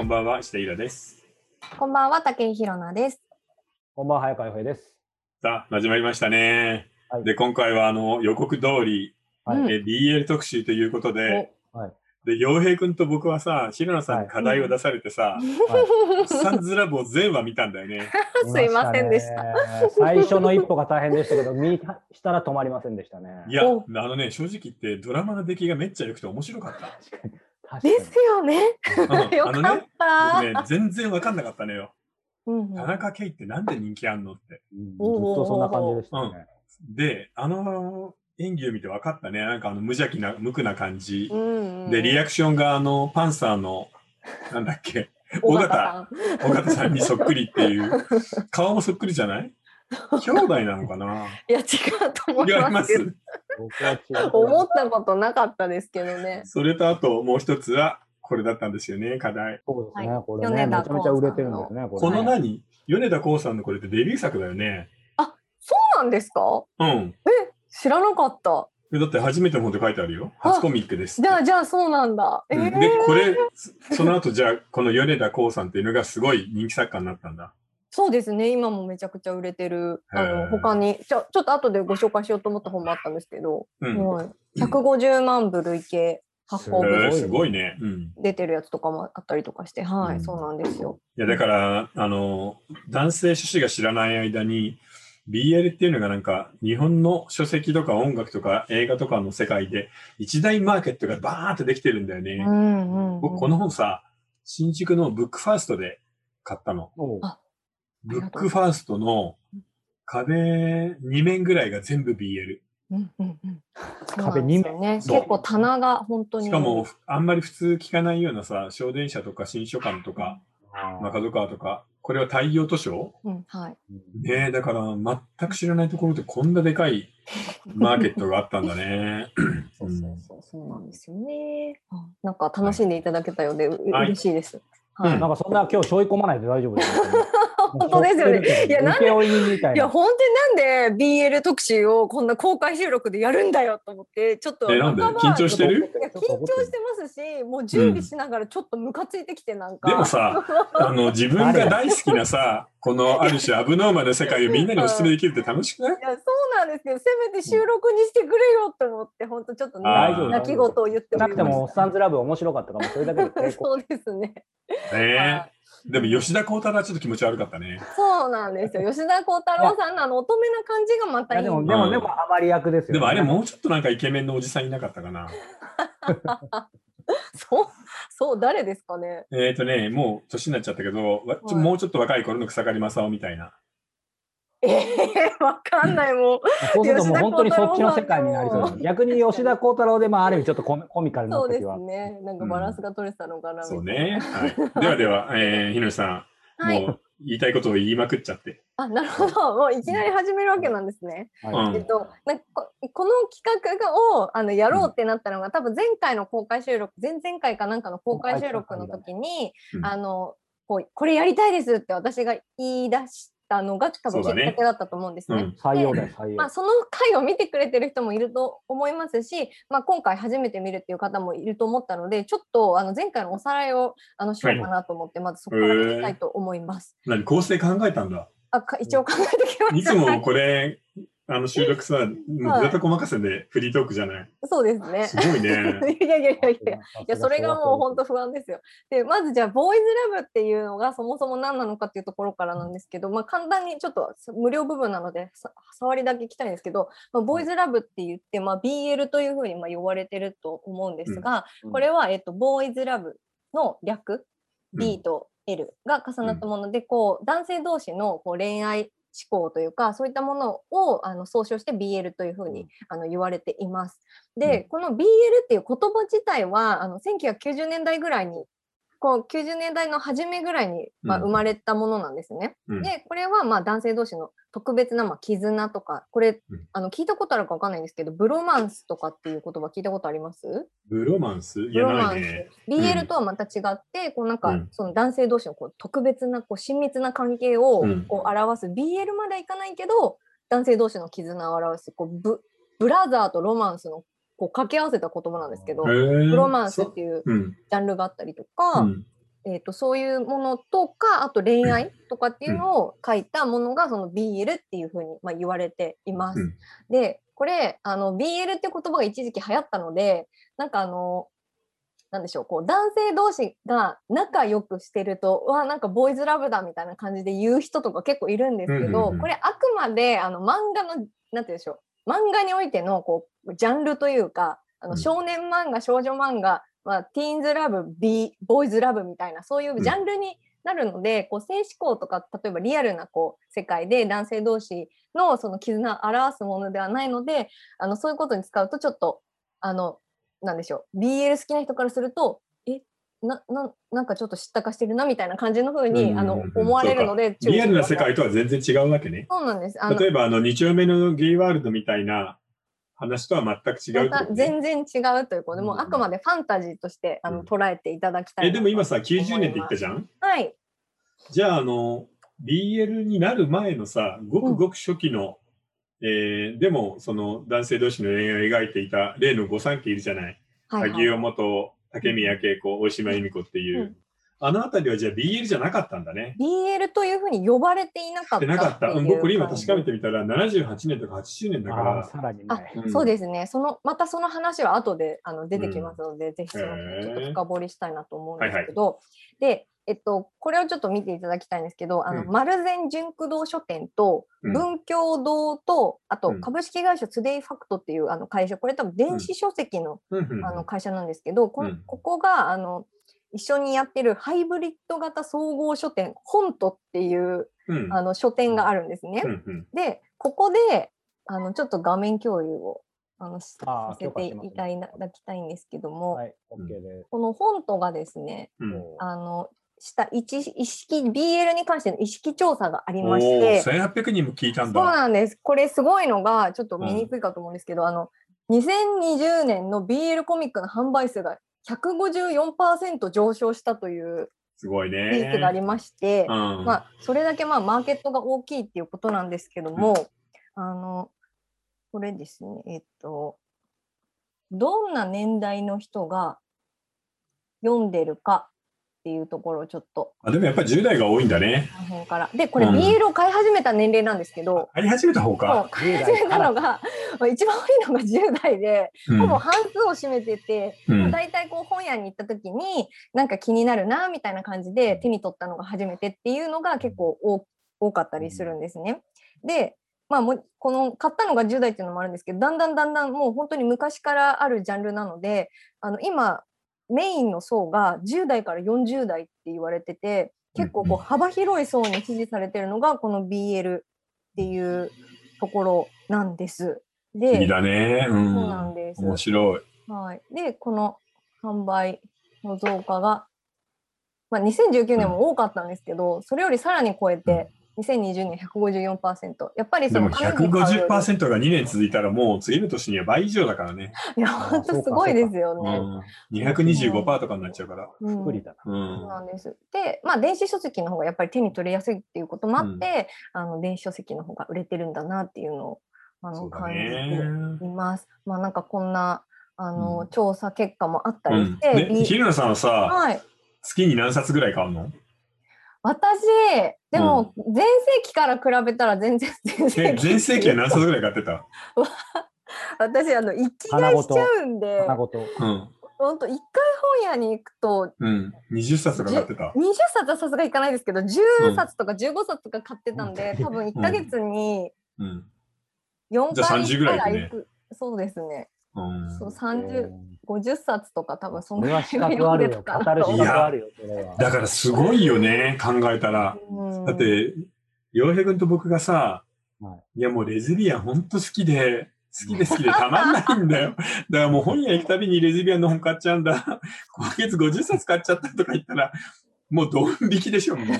こんばんは、下平です。こんばんは、竹井ひろなです。こんばんは、早川洋平です。さあ、始まりましたね。はいで、今回はあの予告通り、はいうんえ BL 特集ということで、はいで、洋平君と僕はさ、白野さんに課題を出されてさ、サンズラブを全話見たんだよね。すいませんでした。最初の一歩が大変でしたけど、見したら止まりませんでしたね。いや、あおのね、正直言ってドラマの出来がめっちゃ良くて面白かった。ですよね。うんよかっあのね、た。僕ね、全然わかんなかったのよ。うんうん田中圭ってなんで人気あんのって。うんずっとそんな感じでしたね。で、あの演技を見て分かったね。なんかあの無邪気な、無垢な感じ。うんうんで、リアクションがあの、パンサーの、なんだっけ、尾尾形尾形さんにそっくりっていう、顔もそっくりじゃない？兄弟なのかな？いや、違うと思いますますけど。僕は違う。思ったことなかったですけどね。それとあともう一つは、これだったんですよね、課題。そうですね。はいこれね、め米田ちゃめちゃ売れてるんですね。これこのね何？米田光さんのこれってデビュー作だよね。そうなんですか？うん。知らなかった。でだって初めての本って書いてあるよ。初コミックです。じゃあ、じゃあそうなんだ。えーうんで、これ、そその後じゃあ、この米田光さんっていうのがすごい人気作家になったんだ。そうですね。今もめちゃくちゃ売れてる。あの、他に、ちょ、ちょっと後でご紹介しようと思った本もあったんですけど、うん。はい。150万部累計発行部すすごいね。うん。出てるやつとかもあったりとかして、はい、うんそうなんですよ。いや、だから、あの、男性諸子が知らない間に、BL っていうのがなんか、日本の書籍とか音楽とか映画とかの世界で、一大マーケットがバーンってできてるんだよね。僕、この本さ、新宿のブックファーストで買ったの。あブックファーストの壁2面ぐらいが全部 BL。うんうんうん。壁そうなんですよね。結構棚が本当に。しかも、あんまり普通聞かないようなさ、小電車とか新書館とか、あーまあ、角川とか、これは太陽図書うん、はい。ねえ、だから全く知らないところでこんなでかいマーケットがあったんだね。そうそうそう、そうなんですよね。あなんか楽しんでいただけたようで、うはい嬉しいです。うんはい。なんかそんな今日背負い込まないで大丈夫ですよ。本当ですよね。いや、なんで、いいや、な。本当になんで BL 特集をこんな公開収録でやるんだよと思って、ちょっとえ、なんで？半ば緊張してる？いや緊張してますし、もう準備しながらちょっとムカついてきてなんか。でもさ、あの、自分が大好きなさ、このある種アブノーマルな世界をみんなにお勧めできるって楽しくない？いや、そうなんですけど、せめて収録にしてくれよって思って、本当ちょっとね泣き言を言ってなくても、おっしさんずラブ面白かったかも、それだけで。そうですね。ねはえ。でも吉田鋼太郎はちょっと気持ち悪かったね。そうなんですよ。吉田鋼太郎さんのあの乙女な感じがまたいい。でも、でも、でも、ハマり役ですよね。でもあれもうちょっとなんかイケメンのおじさんいなかったかな。そう、そう、誰ですかね。えっ、ー、とね、もう年になっちゃったけど、はいもうちょっと若い頃の草刈正雄みたいな。ええ わかんないもん。そうするともう本当にそっちの世界になりそうです。逆に吉田鋼太郎で、まあ、ある意味ちょっとコミコミカルなそうです時は。ね。なんかバランスが取れてたのかな。そうみたいね。はい。ではでは、えー、ひのりさん、はいもう言いたいことを言いまくっちゃって。な。あ、なるほど。もういきなり始めるわけなんですね。はいうんえっと、なんかここの企画をあのやろうってなったのが、多分前回の公開収録、前々回かなんかの公開収録の時に、うんあのこうこれやりたいですって私が言い出したのが多分きっかけだったと思うんですね。まあ、。その回を見てくれてる人もいると思いますし、まあ、今回初めて見るっていう方もいると思ったのでちょっとあの前回のおさらいをあのしようかなと思って、まずそこから聞きたいと思います。何構成考えたんだ。あか一応考えてきました。いつもこれ、あの収録さ、もう出たこ任せでフリートークじゃない。そうですね。すごいね。いやいやいやいや。いやそれがもう本当不安ですよ。でまずじゃあボーイズラブっていうのがそもそも何なのかっていうところからなんですけど、まあ、簡単にちょっと無料部分なのでさ触りだけ聞きたいんですけど、まあ、ボーイズラブって言って、まあ、BL というふうにまあ呼ばれてると思うんですが、うんこれは、えっと、ボーイズラブの略うん B と L が重なったもので、こう男性同士のこう恋愛思考というかそういったものをあの総称して BL というふうに、あの言われています。で、この BL っていう言葉自体はあの1990年代ぐらいにこう90年代の初めぐらいに、まあ、うん。生まれたものなんですね。うん。でこれはまあ男性同士の特別なまあ絆とかこれ、うん。あの聞いたことあるかわかんないんですけどブロマンスとかっていう言葉聞いたことあります？ブロマンス？ブロマンス、ね。BL とはまた違って、こうなんか、うん。その男性同士のこう特別なこう親密な関係をうん。こう表す、BL まではいかないけど男性同士の絆を表すこうブブラザーとロマンスのこう掛け合わせた言葉なんですけど、へーブロマンスっていううん。ジャンルがあったりとか、うん。えー、とそういうものとかあと恋愛とかっていうのを書いたものがその BL っていうふうに、まあ、言われています。うんでこれあの BL って言葉が一時期流行ったのでなんかあのなんでしょうこう男性同士が仲良くしてるとうわなんかボーイズラブだみたいな感じで言う人とか結構いるんですけど、これあくまであの漫画のなんて言うんでしょう漫画においてのこうジャンルというかあうん。の少年漫画、少女漫画、まあ、ティーンズラブ、ビーボーイズラブみたいなそういうジャンルになるので、こう性思考とか例えばリアルなこう世界で男性同士のその絆を表すものではないのであのそういうことに使うとちょっとあのなんでしょう BL 好きな人からするとえなななんかちょっと知ったかしてるなみたいな感じの風に、うんあの思われるのでリアルな世界とは全然違うわけね。そうなんです。例えば、あの、2丁目のゲイワールドみたいな話とは全く違うね全然違うということで、もううんあくまでファンタジーとしてあのうん捉えていただきたいえ、なとでも今さ、90年って言ったじゃん？はい。じゃあ、あの、BL になる前のさ、ごくごく初期の、えーでも、その男性同士の恋愛を描いていた例の御三家いるじゃない？はい、はい萩尾元、竹宮恵子、大島由美子っていう。うんあのあたりはじゃあ BL じゃなかったんだね。BL というふうに呼ばれていなかったでなかった。僕これ今確かめてみたら78年とか80年だから。さらにあ前。うん。そうですね。そのまたその話は後であの出てきますので、ぜひそのちょっと深掘りしたいなと思うんですけど、で、えっと、これをちょっと見ていただきたいんですけど、あの、うん。丸善純駆動書店と、うん。文教堂と、あとうん。株式会社ツデイファクトっていうあの会社、これ多分電子書籍のうん。うんあの会社なんですけど、このうん。ここがあの一緒にやってるハイブリッド型総合書店、ホントっていううんあの書店があるんですね。うんうんで、ここであのちょっと画面共有をあのさせていただきたいんですけども、はい、OK です。このホントがですね、うんおあのした一意識 BL に関しての意識調査がありおましーて、1800人も聞いたんそうだ。なんです。これすごいのが、ちょっと見にくいかと思うんですけど、あの、2020年の BL コミックの販売数が154%上昇したというすごいニュースがありね。まして、うんまあ、それだけまあマーケットが大きいっていうことなんですけども、あの、これですね、えっと、どんな年代の人が読んでるかっていうところをちょっと、あでもやっぱり10代が多いんだね。から。で、これうん BL を買い始めた年齢なんですけど、買い始めた方か。買い始めたのが、まあ一番多いのが10代で、うんほぼ半数を占めてて、うんまあ、大体こう本屋に行った時になんか気になるなみたいな感じで手に取ったのが初めてっていうのが結構多多かったりするんですね。でまあもうこの買ったのが10代っていうのもあるんですけどだんだんだんだんもう本当に昔からあるジャンルなのであの今メインの層が10代から40代って言われてて結構こう幅広い層に支持されてるのがこの BL っていうところなんです。でいいだね。うそうなんん。です。面白い。はい、で、この販売の増加が、まあ、2019年も多かったんですけど、それよりさらに超えて、2020年154%。やっぱりでもその紙に買うより150%が2年続いたらもう次の年には倍以上だからね。いや、本当すごいですよね。うん。225%とかになっちゃうから。うん不利だな。う。そうんなんです。で、まあ、電子書籍の方がやっぱり手に取りやすいっていうこともあって、あの電子書籍の方が売れてるんだなっていうのをあの感じね。ています。まあ、なんかこんなあの、うん調査結果もあったうんりして、ひるなさんはさ、はい。月に何冊ぐらい買うの？私、でも、全盛期から比べたら全然全え盛期。全盛期は何冊ぐらい買ってた？私、あの、生きがいしちゃうんで、花ごと。うん。本当一回本屋に行くと、うん。20冊とか買ってた？20冊はさすがいかないですけど、10冊とか15冊とか買ってたんで、うん多分1ヶ月にうん。4じゃあ回30ぐらい行くね行く。そうですね。うんそう、30、50冊とか多分そんそれは資ぐらいは格あるよ。読んでたかなと。だからすごいよね、考えたら。うんだって、洋平君と僕がさ、はいやもうレズビアンほんと好きで、好きで好きでたまんないんだよ。だからもう本屋行くたびにレズビアンの本買っちゃうんだ。今月50冊買っちゃったとか言ったら、もうドン引きでしょ、みんな。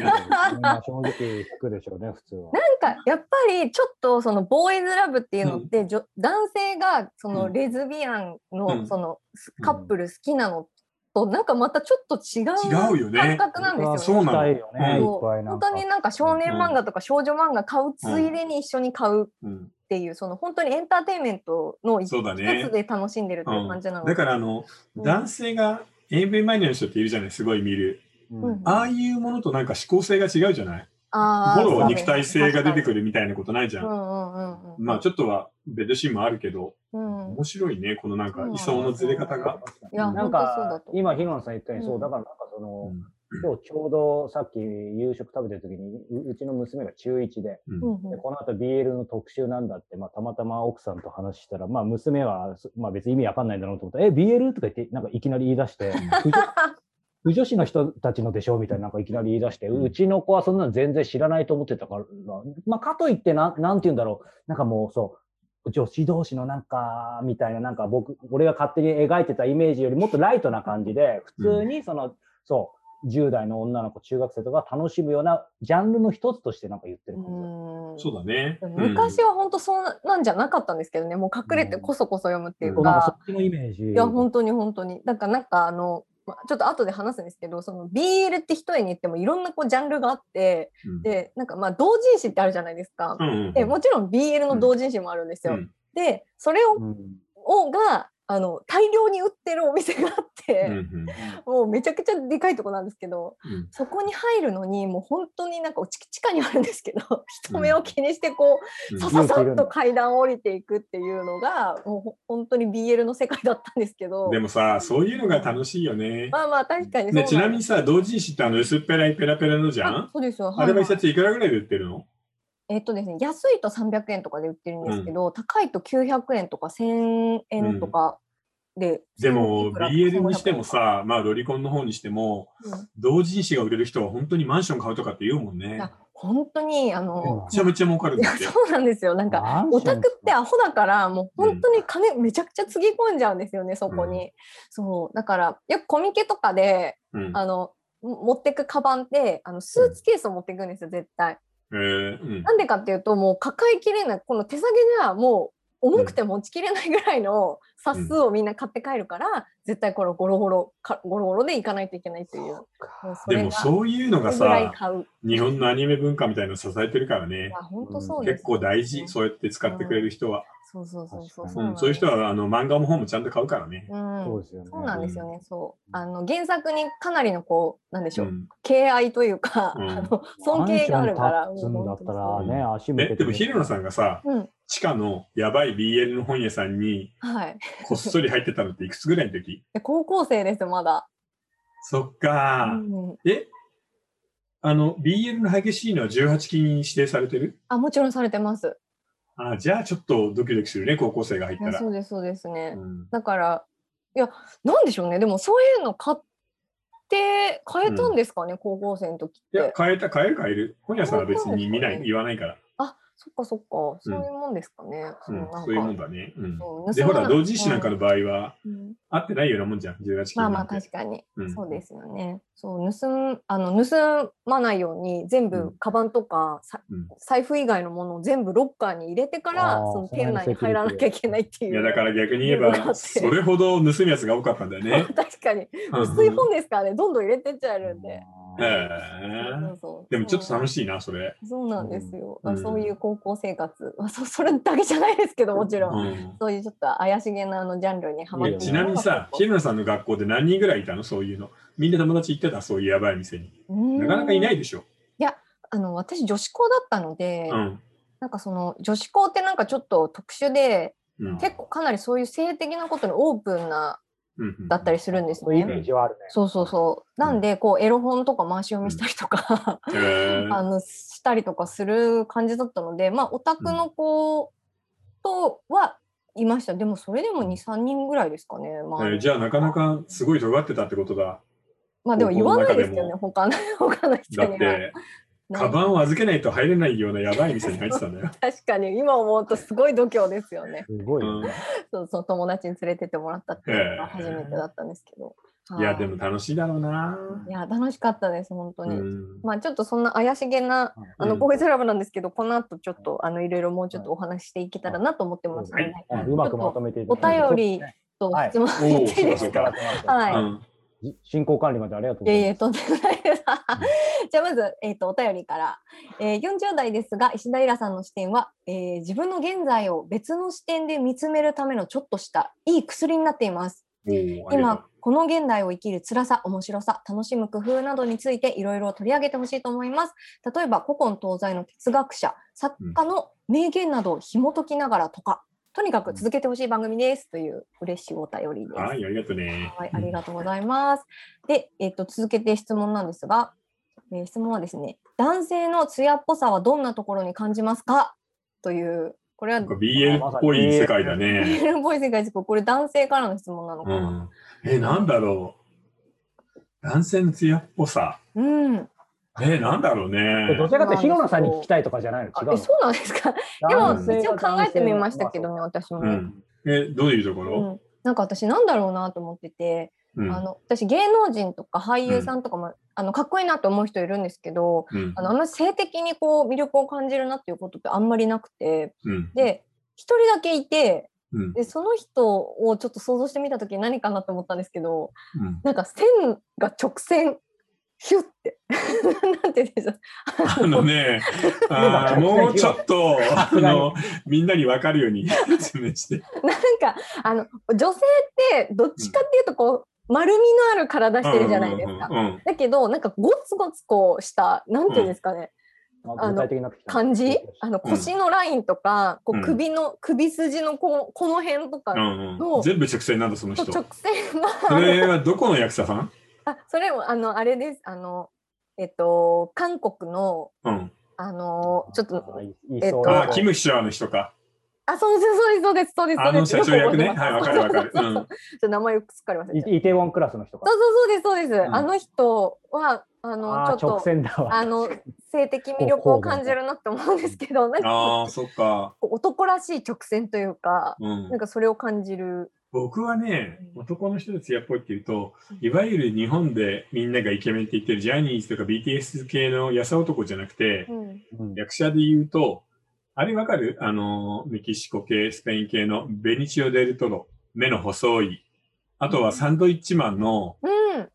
正直引くでしょうね、普通は。なんかやっぱりちょっとそのボーイズラブっていうのって、じょ男性がそのうんレズビアンうん。のそのカップル好きなのとなんかまたちょっと違う違うよね。感覚なんですよね。そうなの。したいよね。本当になんか少年漫画とか少女漫画買うついでに一緒に買うっうん、ていう、その本当にエンターテインメントの一そうだね。つで楽しんでるっていう感じなの。で、だからあの、うん。男性が AV マニアの人っているじゃない、すごい見る。うんうんああいうものとなんか思考性が違うじゃない？あーゴロ肉体性が出てくる。るみたいなことないじゃ。うんんうんうんうん。まあちょっとはベッドシーンもあるけど、うん。面白いね、このなんか理想のずれ方が。いや、なん。か今、ヒロさん言ったように、うんそう、だからなんかその、うん今日ちょうどさっき夕食食べてる時に、ううちの娘が中1で、でこの後 BL の特集なんだって、まあ、たまたま奥さんと話したら、まあ、娘は、そまあ、別に意味わかんないんだろうと思ったら、え、BL? とか言って、なんかいきなり言い出して、不女子の人たちのでしょみたいな、なんかいきなり言い出して、うん。うちの子はそんなの全然知らないと思ってたから、まあ、かといってな、なんて言うんだろう、なんかもうそう、女子同士のなんか、みたいな、なんか僕、俺が勝手に描いてたイメージよりもっとライトな感じで、普通にその、そう、10代の女の子、中学生とか楽しむようなジャンルの一つとしてなんか言ってる感じそうだね。昔は本当そうななんじゃなかったんですけどね、もう隠れてこそこそ読むっていうそうなんかそか、っちのイメージ。いや、本当に本当に。だからなんかあの、まあちょっと後で話すんですけど、その BL って一重に言ってもいろんなこうジャンルがあって、うんで、なんかまあ同人誌ってあるじゃないですか。うんうんでもちろん BL の同人誌もあるんですよ。うんで、それをうんをがあの大量に売ってるお店があって、うんうん。もうめちゃくちゃでかいとこなんですけど、うん。そこに入るのにもう本当になんか地地下にあるんですけど人目を気にしてこう、うん。さささっと階段を降りていくっていうのがもうほ本当に BL の世界だったんですけど。でもさ、そういうのが楽しいよね。まあまあ確かにそうでなんちなみにさ、同人誌ってあの薄っぺらいペラペラのじゃあんそうですよ、あれははい一冊いくらぐらいで売ってるの？えっとですね安いと300円とかで売ってるんですけど、高いと900円とか1000円とかで、でもいくら BL にしてもさ、まあロリコンの方にしても、うん。同人誌が売れる人は本当にマンション買うとかって言うもんね。本当にあの、めちゃめちゃ儲かるんいやだって。そうなんですよ。なんかオタクってアホだからもう本当に金めちゃくちゃつぎ込んじゃうんですよねそこに、そう。だからよくコミケとかでうん。あのも持ってくカバンってあのスーツケースを持っていくんですよ絶対えーうん。なんでかっていうともう抱えきれないこの手提げじゃもう重くて持ちきれないぐらいの冊数をみんな買って帰るから、絶対これゴロゴロかゴロゴロで行かないといけないという。でもそういうのがさ、日本のアニメ文化みたいなの支えてるからいね。や本当そう結構大事、そうやって使ってくれる人は。そうそうそうそう確かうん、そういう人はあの漫画も本もちゃんと買うからね。うんそうですよね。そうなんですよね、そう。あの原作にかなりのこう、なんでしょう、うん敬愛というか、うんあの尊敬があるから。だったらね、足向けえ、て。でも平野さんがさ、地下のやばい BL の本屋さんに。こっそり入ってたのっていくつぐらいの時？で高校生です、まだ。そっかー、うんえあの、BL の激しいのは18禁に指定されてる？あ、もちろんされてます。あじゃあちょっとドキドキするね、高校生が入ったら。そうです、そうですね。うんだから、いや、なんでしょうね。でも、そういうの買って、変えたんですかね、高校生の時っいやて、。変えた、変える変える。本屋さんは別に見ない、ね言わないから。あ、そっかそっか。そういうもんですかね。うそのなんかそういうもんだね。うん。で、ほら、同人誌なんかの場合は、うん。合ってないようなもんじゃん、18禁まあまあ確かに、うん。そうですよね。そう盗むあの盗まないように全部うん。カバンとか、財布以外のものを全部ロッカーに入れてからその店内に入らなきゃいけないっていう。いや、だから逆に言えば、それほど盗むやつが多かったんだよね。確かに。うん薄い本ですからね。どんどん入れてっちゃえるんで。へえそうそうでもちょっと楽しい。な、それ。そうなんですよ。うんあそういう高校生活、まあ、そそれだけじゃないですけどもちろん、うんそういうちょっと怪しげなあのジャンルにはまってちなみにさ、のが平野さんの学校で何人ぐらいいたの？そういうの。みんな友達行ってた？そういうやばい店に。なかなかいないでしょ？あの私女子校だったので、うん。なんかその女子校ってなんかちょっと特殊でうん結構かなりそういう性的なことにオープンなうんだったりするんですね。ジはあるね。そうそうそう。なんでこうエロ本とか回し読みしたりとか、あのしたりとかする感じだったので、まあオタクの子とはいました。でもそれでも2、3人ぐらいですかね。まあ、えーじゃあなかなかすごい尖ってたってことだ。まあでも言わないですよね。高他の 他の人だっには。て、カバンを預けないと入れないようなやばい店に入ってたんだよ。確かに今思うとすごい度胸ですよね。すごいようんね。そうそう友達に連れてってもらったっていうのが初めてだったんですけど。いや、はいでも楽しいだろうな。いや楽しかったです本当うに。ん。まあちょっとそんな怪しげなあのうんボーイズラブなんですけど、この後ちょっとあのいろいろもうちょっとお話ししていけたらなと思ってますので、はいうんうまくまとめていたおだいて便りとはい質問いいいですか？そうかはい。進行管理までありがとうございます。いえいえ、とんでもないです。じゃあまず、えー、とお便りから、えー40代ですが石田イラさんの視点は、えー自分の現在を別の視点で見つめるためのちょっとしたいい薬になっています。今この現代を生きる辛さ面白さ楽しむ工夫などについていろいろ取り上げてほしいと思います例えば古今東西の哲学者作家の名言などを紐解きながらとか、とにかく続けてほしい番組ですという嬉しいお便りですはい、ありがとうね。はい、ありがとうございます。で、えっと続けて質問なんですが、えー質問はですね、男性の艶っぽさはどんなところに感じますか？という、これは BL っぽい世界だね。BL っぽい世界ですけど、これ男性からの質問なのかな？うん。え、なんだろう。男性の艶っぽさ。うん。え、なんだろうどね。ちらかというと、ヒロナさんに聞きたいとかじゃないの違うそうなんですか？でも、一応考えてみましたけどね、私も。うん。え、どういうところ？うんなんか私なんだろうなと思ってて、うん。あの私芸能人とか俳優さんとかも、あのかっこいいなと思う人いるんですけどうんあのあんまり性的にこう魅力を感じるなっていうことってあんまりなくてうん。で一人だけいてうん。でその人をちょっと想像してみた時に何かなと思ったんですけどうんなんか線が直線ヒュッて。なんて言うんでしょう。あのね、あーもうちょっと、あの、みんなに分かるように説明して。なんかあの女性ってどっちかっていうとこう丸みのある体してるじゃないですか。うんうんうんだけどなんかゴツゴツこうしたなんていうんですかね、あ具体的になってきた。感じ？あのうん腰のラインとか、こううん。首の首筋のこうこの辺とか、うんのうん。全部直線なんだ、その人。直線がそれはどこの役者さん？あそれもあのあれですあのえっと韓国のうん。あのちょっとえっとそうあー、キムヒシャーの人か。あそうですそうですそうですそうあのです社長役ね。よく覚はい、わかるわかる。そうそうそうちょっと名前すっかり忘れちゃったイイテウォンクラスの人かそうそうそうですそうです、んあの人はあのちょっとあの性的魅力を感じるなって思うんですけどなんかああ、そっか。男らしい直線というかうんなん。かそれを感じる僕はね、男の人で艶っぽいっていうとうん、いわゆる日本でみんながイケメンって言ってるジャニーズとか BTS 系の痩せ男じゃなくて、うん。うん役者で言うと、あれわかる？あの、メキシコ系、スペイン系のベニチオ・デルトロ、目の細い。あとはサンドイッチマンの、うん。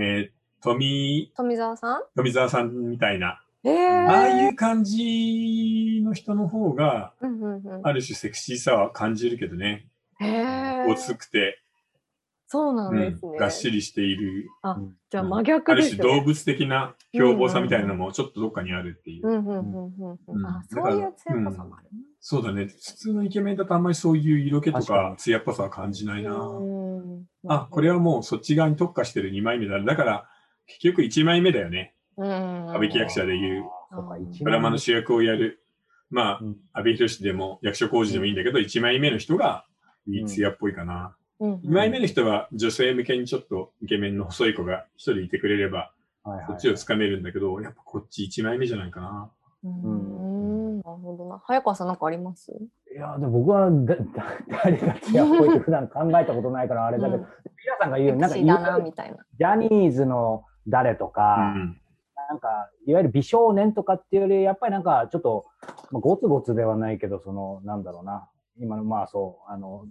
えー、富、富澤さん？富澤さんみたいな、えー、ああいう感じの人の方が、うんうんうん。ある種セクシーさは感じるけどね。へーごつくて、そうなんうんですね。がっしりしている、じゃあうん真逆あるですね。種動物的な凶暴さみたいなのもちょっとどっかにあるっていう。うんうんうんうんうん。うんあ、そういう強さもあるそうだね。普通のイケメンだとあんまりそういう色気と確か艶っぽさは感じないな。あ、これはもうそっち側に特化してる2枚目だ。だから、結局1枚目だよね。うん。歌舞伎役者でいうドラマの主役をやる。まあうん、阿部寛でも役所広司でもいいんだけど、1枚目の人がいい艶っぽいかな。うん2枚目の人は女性向けにちょっとイケメンの細い子が一人いてくれれば、はいはいこっちをつかめるんだけど、やっぱこっち1枚目じゃないかな。うん。なるほどな。早川さんなんかあります？いや、でも僕はだだ 誰が艶っぽいって普段考えたことないからあれだけど、うん皆さんが言う、なんか。ジャニーズの誰とうか、ん。なんか、いわゆる美少年とかっていうより、やっぱりなんか、ちょっと、まあ、ゴツゴツではないけど、その、なんだろうな、今の、まあそう、あの、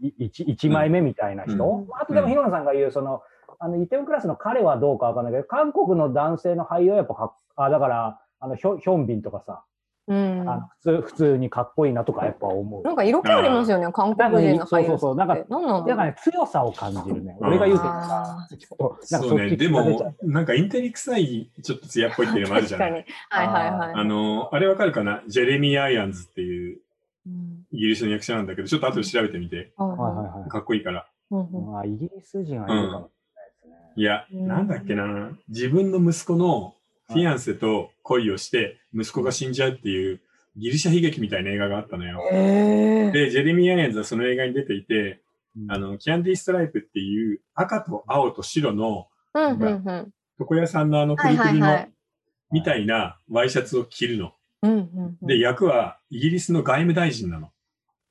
い一一枚目みたいな人、うんあとでも、ヒロナさんが言う、その、あの、イテウォンクラスの彼はどうかわかんないけど、韓国の男性の俳優はやっぱかっ、あ、だから、あの、ヒョヒョンビンとかさ、うん。あの普通、普通にかっこいいなとかやっぱ思う。なんか色気ありますよね、韓国人の俳優そうそうそうなんかえなんなんだからね、強さを感じるね。うん俺が言うてるかあら、ちょっと、なんかそうね。でも、なんかインテリ臭い、ちょっと艶っぽいっていうのもあるじゃ確かにない。。はいはいはい。あの、あれわかるかな？ジェレミー・アイアンズっていううん、イギリスの役者なんだけど、ちょっと後で調べてみて。はいはいはいかっこいいから。うんうんまあ、イギリス人はいるかもしれないですね。いや、うんなんだっけな。自分の息子のフィアンセと恋をして、息子が死んじゃうっていうギリシャ悲劇みたいな映画があったのよ。で、ジェレミー・アイアンズはその映画に出ていて、うんあの、キャンディーストライプっていう赤と青と白のうんうんうん床屋さんのあのクはいリクリの。みたいなワイシャツを着るの。うんうんうんで、役はイギリスの外務大臣なの。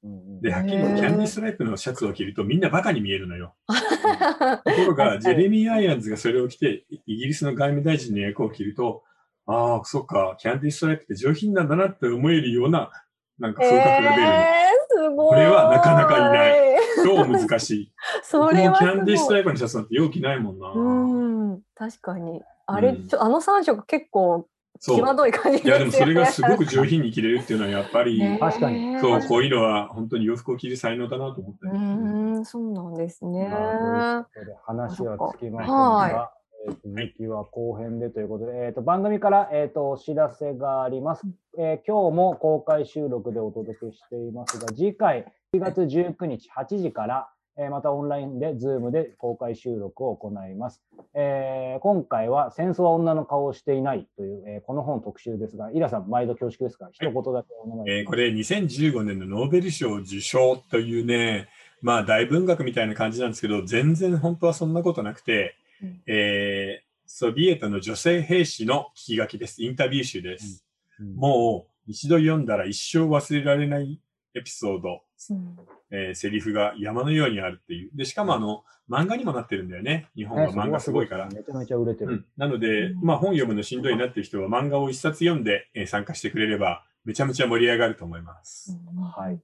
で、はっきりキャンディーストライプのシャツを着るとみんなバカに見えるのよ。は ところが、ジェレミー・アイアンズがそれを着て、イイギリスの外務大臣の役を着ると、ああ、そっか、キャンディーストライプって上品なんだなって思えるような、なんか風格が出るの。えー、すごい。これはなかなかいない。超難しい。それは。キャンディーストライプのシャツなんてよう着ないもんな。うん、確かに。あれ、うんちょあの3色結構。際どい感じいや、でもそれがすごくく上品に着れるっていうのはやっぱり、確かに。そう、こういうのは本当に洋服を着る才能だなと思って。うん、ん、そうなんですね。まあ話はつきませんはが、えー続きは後編でということで、えー、と番組から、えー、とお知らせがあります、えー今日も公開収録でお届けしていますが、次回4月19日8時から、えーまたオンラインで、Zoom で公開収録を行います。えー今回は戦争は女の顔をしていないという、えーこの本特集ですが、イラさん、毎度恐縮ですが、一言だけお願いします。えーこれ2015年のノーベル賞受賞というね、まあ大文学みたいな感じなんですけど、全然本当はそんなことなくて、うんえーソビエトの女性兵士の聞き書きです。インタビュー集です。うんもう一度読んだら一生忘れられないエピソード、うんえーセリフが山のようにあるっていう。で、しかもあの、漫画にもなってるんだよね。日本は漫画すごいから。めちゃめちゃ売れてる。うん、なので、うんまあ本読むのしんどいなっていう人は漫画を一冊読んで、えー参加してくれれば、めちゃめちゃ盛り上がると思います。はい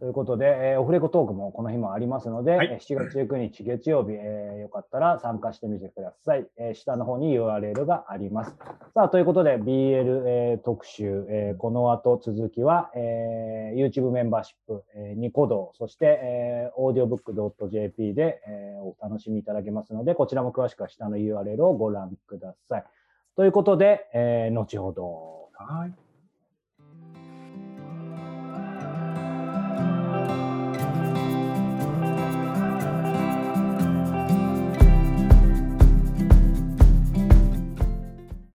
ということで、えーオフレコトークもこの日もありますので、はいえー7月19日月曜日、えーよかったら参加してみてください。えー下の方に URL があります。さあ、ということで BL、えー特集、えーこの後続きは、えー YouTube メンバーシップ、えーニコ動、そして、えー、audiobook.jp で、えーお楽しみいただけますので、こちらも詳しくは下の URL をご覧ください。ということで、えー後ほど。はい。